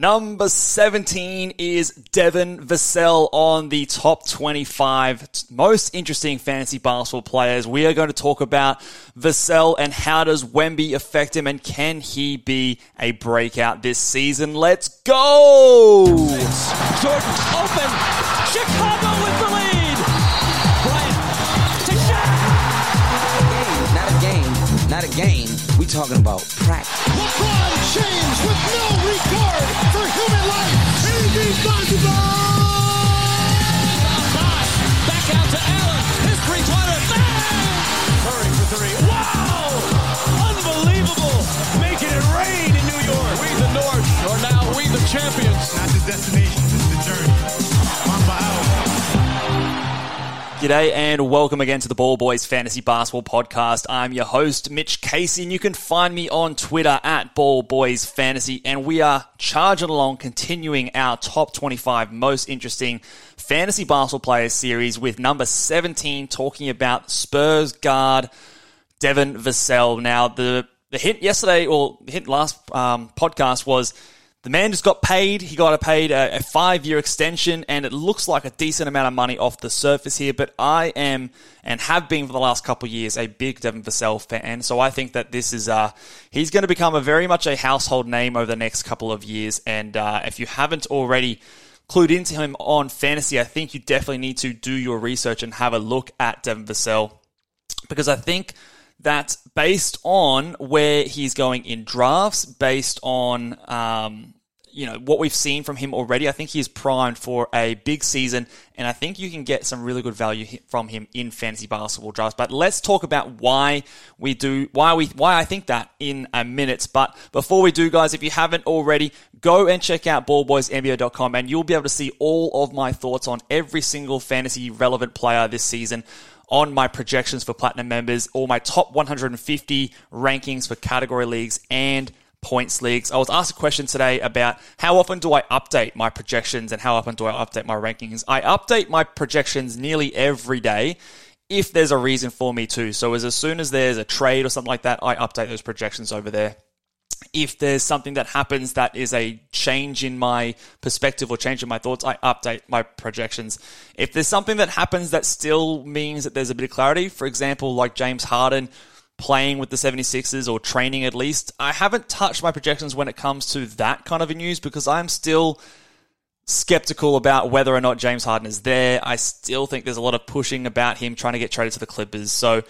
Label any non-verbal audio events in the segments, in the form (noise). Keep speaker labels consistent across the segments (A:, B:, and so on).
A: Number 17 is Devin Vassell on the top 25 most interesting fantasy basketball players. We are going to talk about Vassell and how does Wemby affect him and can he be a breakout this season? Let's go!
B: Jordan open. Chicago with the lead. Bryant to Shaq.
C: Not a game, not a game. We talking about practice.
D: LeBron James with no regard for human life.
A: G'day and welcome again to the Ball Boys Fantasy Basketball Podcast. I'm your host, Mitch Casey, and you can find me on Twitter at Ball Boys Fantasy. And we are charging along, continuing our top 25 most interesting fantasy basketball players series with number 17 talking about Spurs guard Devin Vassell. Now, the, the hint yesterday, or the hint last um, podcast was the man just got paid. He got a paid a, a five year extension, and it looks like a decent amount of money off the surface here. But I am and have been for the last couple of years a big Devin Vassell fan, so I think that this is uh he's going to become a very much a household name over the next couple of years. And uh, if you haven't already clued into him on fantasy, I think you definitely need to do your research and have a look at Devin Vassell because I think that based on where he's going in drafts, based on um, you know what we've seen from him already, I think he's primed for a big season, and I think you can get some really good value from him in fantasy basketball drafts. But let's talk about why we do why we why I think that in a minute. But before we do, guys, if you haven't already, go and check out ballboysnba.com, and you'll be able to see all of my thoughts on every single fantasy relevant player this season on my projections for platinum members, all my top 150 rankings for category leagues and points leagues. I was asked a question today about how often do I update my projections and how often do I update my rankings. I update my projections nearly every day if there's a reason for me to. So as, as soon as there's a trade or something like that, I update those projections over there if there's something that happens that is a change in my perspective or change in my thoughts, I update my projections. If there's something that happens that still means that there's a bit of clarity, for example, like James Harden playing with the 76ers or training at least, I haven't touched my projections when it comes to that kind of a news because I'm still skeptical about whether or not James Harden is there. I still think there's a lot of pushing about him trying to get traded to the Clippers. So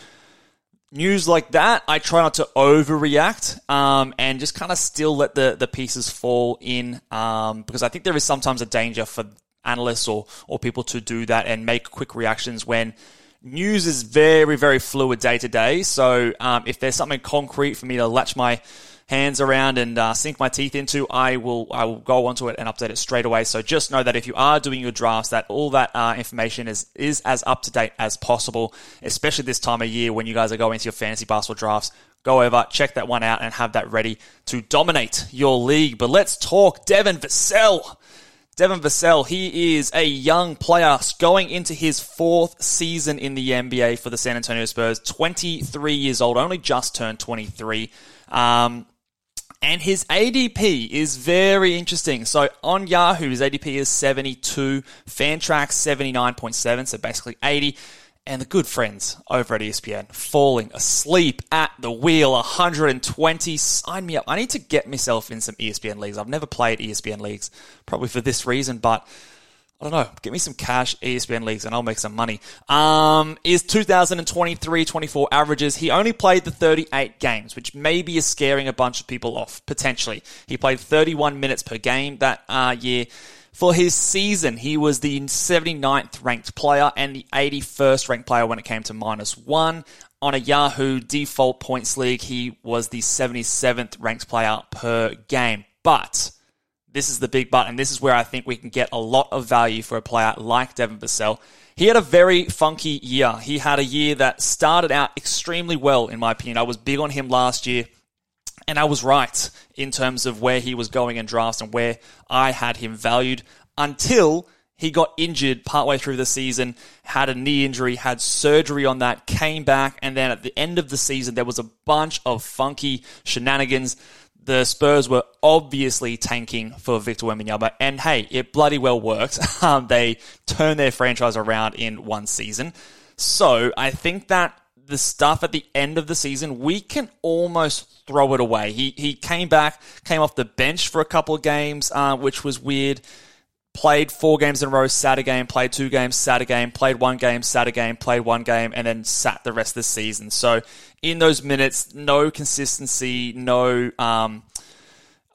A: news like that, I try not to overreact um, and just kind of still let the, the pieces fall in um, because I think there is sometimes a danger for analysts or, or people to do that and make quick reactions when news is very, very fluid day to day. So um, if there's something concrete for me to latch my hands around and uh, sink my teeth into, I will I will go onto it and update it straight away. So just know that if you are doing your drafts, that all that uh, information is is as up to date as possible, especially this time of year when you guys are going into your fantasy basketball drafts. Go over, check that one out, and have that ready to dominate your league. But let's talk Devin Vassell. Devin Vassell, he is a young player going into his fourth season in the NBA for the San Antonio Spurs. 23 years old, only just turned 23. Um, and his ADP is very interesting. So on Yahoo, his ADP is 72, Fantrax 79.7, so basically 80. And the good friends over at ESPN falling asleep at the wheel, 120. Sign me up. I need to get myself in some ESPN leagues. I've never played ESPN leagues, probably for this reason, but I don't know. Get me some cash ESPN leagues and I'll make some money. Um, is 2023-24 averages. He only played the 38 games, which maybe is scaring a bunch of people off, potentially. He played 31 minutes per game that uh, year. For his season, he was the 79th ranked player and the 81st ranked player when it came to minus one. On a Yahoo default points league, he was the 77th ranked player per game. But this is the big but, and this is where I think we can get a lot of value for a player like Devin Vassell. He had a very funky year. He had a year that started out extremely well, in my opinion. I was big on him last year, and I was right in terms of where he was going in drafts and where I had him valued until he got injured partway through the season, had a knee injury, had surgery on that, came back, and then at the end of the season, there was a bunch of funky shenanigans the Spurs were obviously tanking for Victor Wembanyama, and hey, it bloody well worked. (laughs) Um, they turned their franchise around in one season. So I think that the stuff at the end of the season, we can almost throw it away. He he came back, came off the bench for a couple of games, uh, which was weird. Played four games in a row, sat a game, played two games, sat a game, played one game, sat a game, played one game, and then sat the rest of the season. So in those minutes, no consistency, no. Um,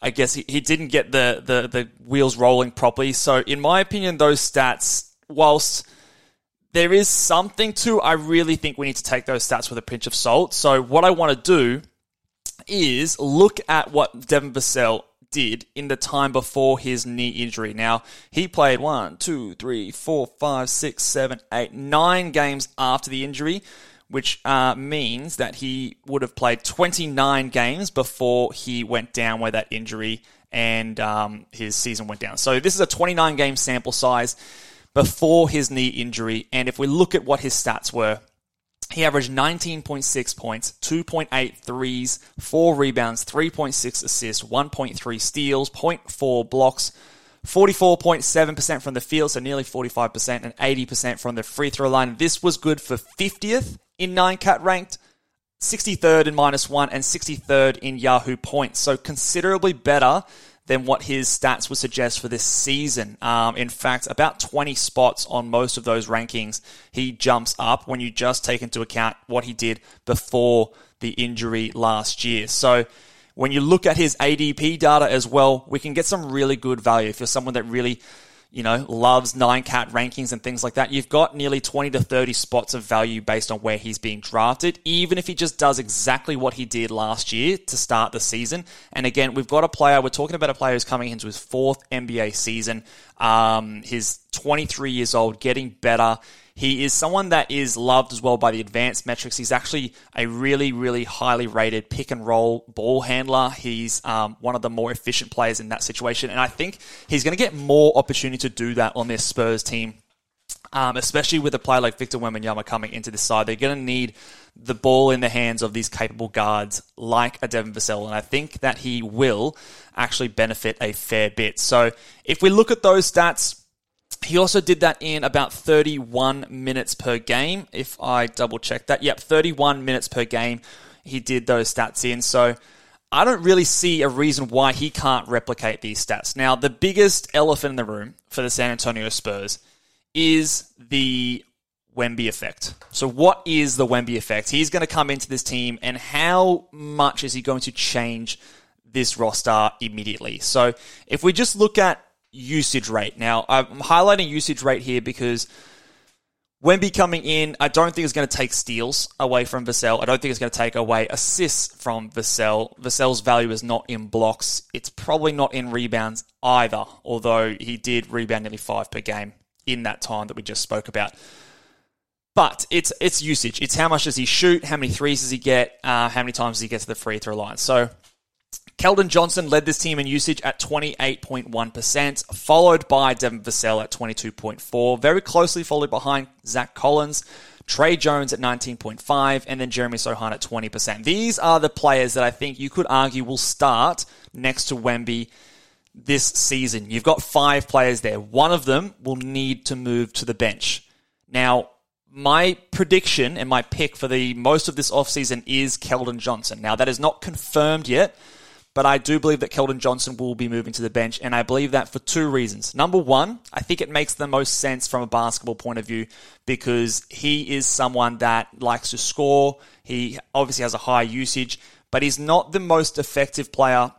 A: I guess he, he didn't get the, the the wheels rolling properly. So in my opinion, those stats, whilst there is something to, I really think we need to take those stats with a pinch of salt. So what I want to do is look at what Devin Vassell did in the time before his knee injury. Now, he played one, two, three, four, five, six, seven, eight, nine games after the injury, which uh, means that he would have played 29 games before he went down with that injury and um, his season went down. So this is a 29 game sample size before his knee injury. And if we look at what his stats were, he averaged 19.6 points, 2.8 threes, 4 rebounds, 3.6 assists, 1.3 steals, 0.4 blocks, 44.7% from the field, so nearly 45%, and 80% from the free throw line. This was good for 50th in 9 cat ranked, 63rd in minus 1, and 63rd in Yahoo points. So considerably better than what his stats would suggest for this season. Um, in fact, about 20 spots on most of those rankings, he jumps up when you just take into account what he did before the injury last year. So when you look at his ADP data as well, we can get some really good value. If you're someone that really you know, loves nine cat rankings and things like that, you've got nearly 20 to 30 spots of value based on where he's being drafted, even if he just does exactly what he did last year to start the season. And again, we've got a player, we're talking about a player who's coming into his fourth NBA season. Um, he's 23 years old, getting better. He is someone that is loved as well by the advanced metrics. He's actually a really, really highly rated pick and roll ball handler. He's um, one of the more efficient players in that situation. And I think he's going to get more opportunity to do that on this Spurs team. Um, especially with a player like Victor Wembanyama coming into this side, they're going to need the ball in the hands of these capable guards like a Devin Vassell, and I think that he will actually benefit a fair bit. So if we look at those stats, he also did that in about 31 minutes per game. If I double check that, yep, 31 minutes per game. He did those stats in. So I don't really see a reason why he can't replicate these stats. Now, the biggest elephant in the room for the San Antonio Spurs is the Wemby effect. So, what is the Wemby effect? He's going to come into this team, and how much is he going to change this roster immediately? So, if we just look at usage rate. Now, I'm highlighting usage rate here because Wemby coming in, I don't think is going to take steals away from Vassell. I don't think it's going to take away assists from Vassell. Vassell's value is not in blocks. It's probably not in rebounds either, although he did rebound nearly five per game in that time that we just spoke about. But it's it's usage. It's how much does he shoot? How many threes does he get? Uh, how many times does he get to the free throw line? So Keldon Johnson led this team in usage at 28.1%, followed by Devin Vassell at 22.4, very closely followed behind Zach Collins, Tre Jones at 19.5, and then Jeremy Sochan at 20%. These are the players that I think you could argue will start next to Wemby this season. You've got five players there. One of them will need to move to the bench. Now, my prediction and my pick for the most of this offseason is Keldon Johnson. Now, that is not confirmed yet, but I do believe that Keldon Johnson will be moving to the bench, and I believe that for two reasons. Number one, I think it makes the most sense from a basketball point of view because he is someone that likes to score. He obviously has a high usage, but he's not the most effective player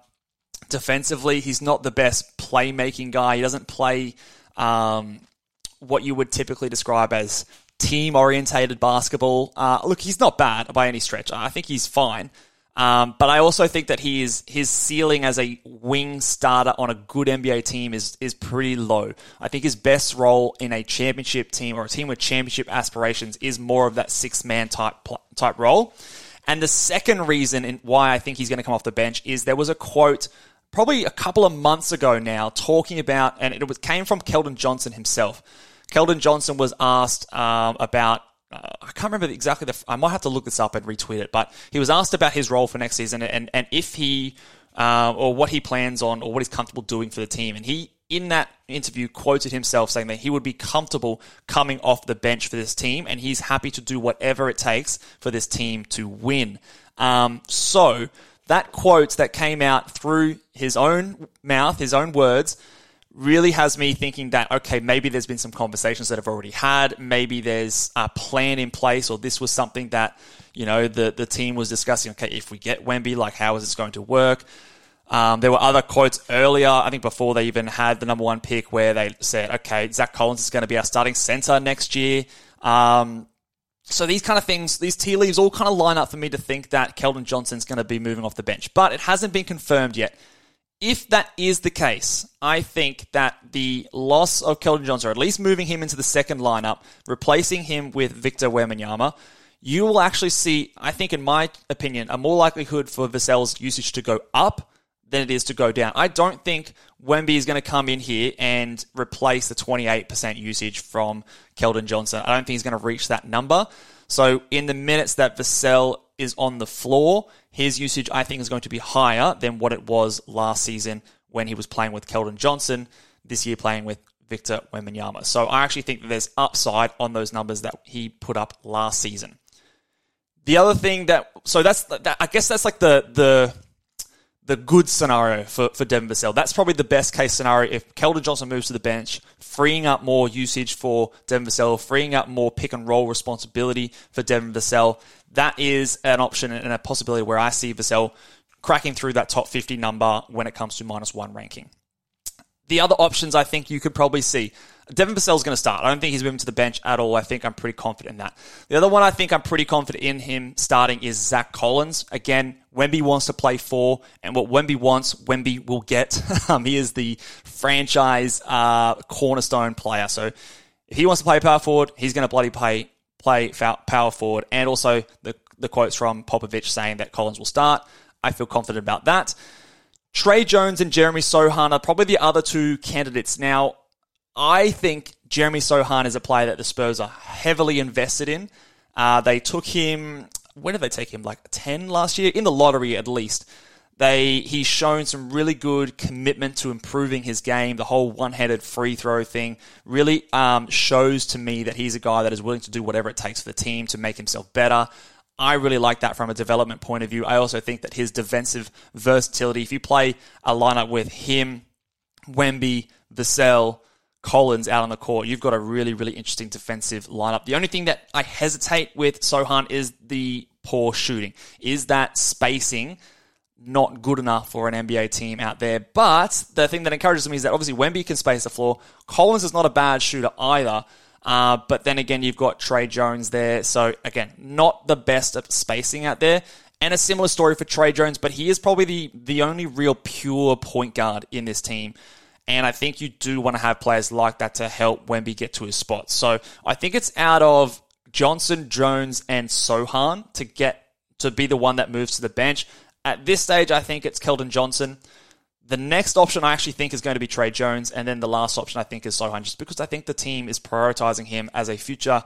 A: defensively. He's not the best playmaking guy. He doesn't play um, what you would typically describe as team orientated basketball. Uh, look, he's not bad by any stretch. I think he's fine. Um, but I also think that he is his ceiling as a wing starter on a good NBA team is is pretty low. I think his best role in a championship team or a team with championship aspirations is more of that six man type type role. And the second reason why I think he's going to come off the bench is there was a quote probably a couple of months ago now talking about, and it was, came from Keldon Johnson himself. Keldon Johnson was asked um, about I can't remember exactly the. I might have to look this up and retweet it. But he was asked about his role for next season and and if he uh, or what he plans on, or what he's comfortable doing for the team. And he, in that interview, quoted himself saying that he would be comfortable coming off the bench for this team, and he's happy to do whatever it takes for this team to win. Um, so that quote that came out through his own mouth, his own words, really has me thinking that, okay, maybe there's been some conversations that i've already had. Maybe there's a plan in place, or this was something that, you know, the, the team was discussing. Okay, if we get Wemby, like, how is this going to work? Um, there were other quotes earlier, I think before they even had the number one pick, where they said, okay, Zach Collins is going to be our starting center next year. Um, so these kind of things, these tea leaves all kind of line up for me to think that Keldon Johnson's going to be moving off the bench, but it hasn't been confirmed yet. If that is the case, I think that the loss of Keldon Johnson, or at least moving him into the second lineup, replacing him with Victor Wembanyama, you will actually see, I think, in my opinion, a more likelihood for Vassell's usage to go up than it is to go down. I don't think Wemby is going to come in here and replace the 28% usage from Keldon Johnson. I don't think he's going to reach that number. So in the minutes that Vassell is on the floor, his usage I think is going to be higher than what it was last season when he was playing with Keldon Johnson, this year playing with Victor Wembanyama. So I actually think that there's upside on those numbers that he put up last season. The other thing that so that's that, I guess that's like the the the good scenario for, for Devin Vassell. That's probably the best case scenario if Keldon Johnson moves to the bench, freeing up more usage for Devin Vassell, freeing up more pick and roll responsibility for Devin Vassell. That is an option and a possibility where I see Vassell cracking through that top 50 number when it comes to minus one ranking. The other options I think you could probably see. Devin Vassell's going to start. I don't think he's moving to the bench at all. I think I'm pretty confident in that. The other one I think I'm pretty confident in him starting is Zach Collins. Again, Wemby wants to play four, and what Wemby wants, Wemby will get. (laughs) um, he is the franchise uh, cornerstone player. So if he wants to play power forward, he's going to bloody play play power forward. And also the the quotes from Popovich saying that Collins will start. I feel confident about that. Tre Jones and Jeremy Sochan are probably the other two candidates. Now, I think Jeremy Sochan is a player that the Spurs are heavily invested in. Uh, they took him. Where did they take him? Like ten last year in the lottery, at least. They he's shown some really good commitment to improving his game. The whole one-handed free throw thing really um, shows to me that he's a guy that is willing to do whatever it takes for the team to make himself better. I really like that from a development point of view. I also think that his defensive versatility, if you play a lineup with him, Wemby, Vassell, Collins out on the court, you've got a really, really interesting defensive lineup. The only thing that I hesitate with Sochan is the poor shooting. Is that spacing not good enough for an NBA team out there? But the thing that encourages me is that obviously Wemby can space the floor. Collins is not a bad shooter either. Uh, but then again, you've got Tre Jones there. So again, not the best at spacing out there. And a similar story for Tre Jones, but he is probably the, the only real pure point guard in this team. And I think you do want to have players like that to help Wemby get to his spot. So I think it's out of Johnson, Jones, and Sochan to get to be the one that moves to the bench. At this stage, I think it's Keldon Johnson. The next option I actually think is going to be Tre Jones, and then the last option I think is Sochan, just because I think the team is prioritizing him as a future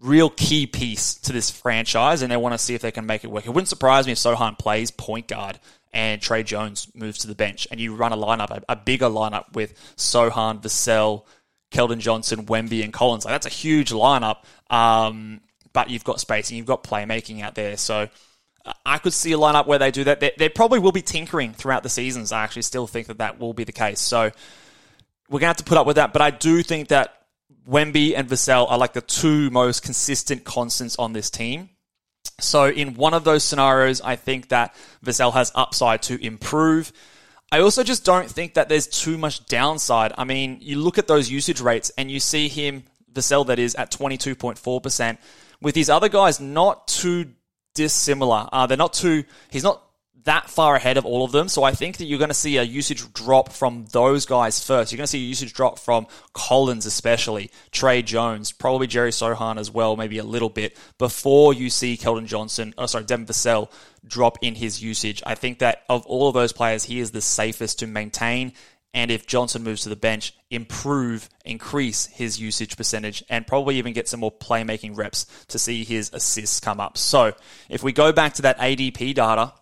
A: real key piece to this franchise, and they want to see if they can make it work. It wouldn't surprise me if Sochan plays point guard and Tre Jones moves to the bench, and you run a lineup, a, a bigger lineup with Sochan, Vassell, Keldon Johnson, Wemby, and Collins. Like that's a huge lineup, um, but you've got spacing, and you've got playmaking out there, so. Uh, I could see a lineup where they do that. They probably will be tinkering throughout the seasons. I actually still think that that will be the case. So we're going to have to put up with that. But I do think that Wemby and Vassell are like the two most consistent constants on this team. So in one of those scenarios, I think that Vassell has upside to improve. I also just don't think that there's too much downside. I mean, you look at those usage rates and you see him, Vassell that is, at 22.4%, with these other guys not too dissimilar. Uh, they're not too, he's not that far ahead of all of them. So I think that you're going to see a usage drop from those guys first. You're going to see a usage drop from Collins, especially Tre Jones, probably Jerry Sochan as well, maybe a little bit before you see Keldon Johnson, oh sorry, Devin Vassell drop in his usage. I think that of all of those players, he is the safest to maintain. And if Johnson moves to the bench, improve, increase his usage percentage, and probably even get some more playmaking reps to see his assists come up. So if we go back to that ADP data,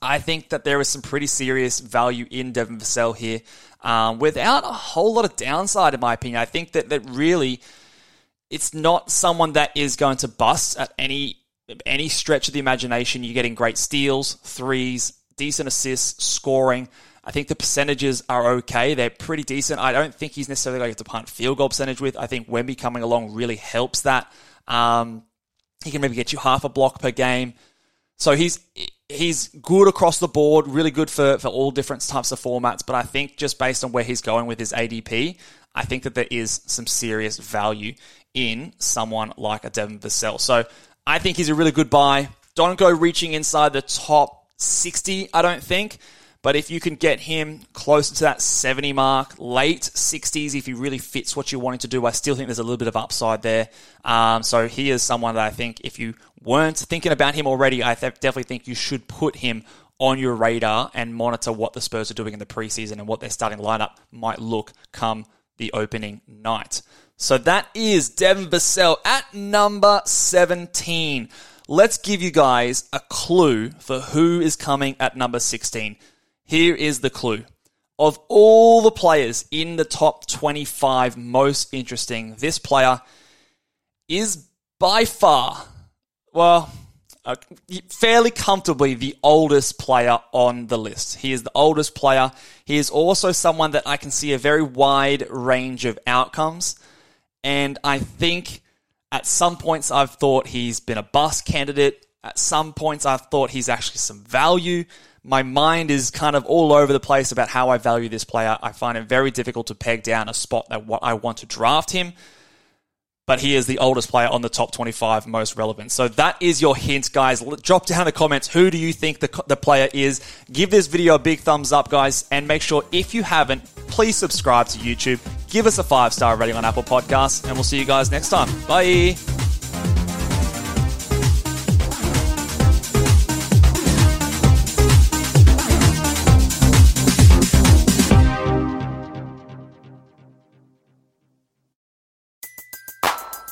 A: I think that there is some pretty serious value in Devin Vassell here um, without a whole lot of downside, in my opinion. I think that, that really it's not someone that is going to bust at any any stretch of the imagination. You're getting great steals, threes, decent assists, scoring. I think the percentages are okay. They're pretty decent. I don't think he's necessarily going to have to punt field goal percentage with. I think Wemby coming along really helps that. Um, he can maybe get you half a block per game. So he's he's good across the board, really good for, for all different types of formats. But I think just based on where he's going with his ADP, I think that there is some serious value in someone like a Devin Vassell. So I think he's a really good buy. Don't go reaching inside the top 60, I don't think. But if you can get him closer to that 70 mark, late 60s, if he really fits what you're wanting to do, I still think there's a little bit of upside there. Um, so he is someone that I think if you weren't thinking about him already, I th- definitely think you should put him on your radar and monitor what the Spurs are doing in the preseason and what their starting lineup might look come the opening night. So that is Devin Vassell at number 17. Let's give you guys a clue for who is coming at number 16. Here is the clue. Of all the players in the top 25 most interesting, this player is by far, well, uh, fairly comfortably the oldest player on the list. He is the oldest player. He is also someone that I can see a very wide range of outcomes. And I think at some points I've thought he's been a bust candidate. At some points I've thought he's actually some value my mind is kind of all over the place about how I value this player. I find it very difficult to peg down a spot that what I want to draft him. But he is the oldest player on the top 25 most relevant. So that is your hint, guys. Drop down in the comments who do you think the, the player is. Give this video a big thumbs up, guys. And make sure if you haven't, please subscribe to YouTube. Give us a five star rating on Apple Podcasts. And we'll see you guys next time. Bye.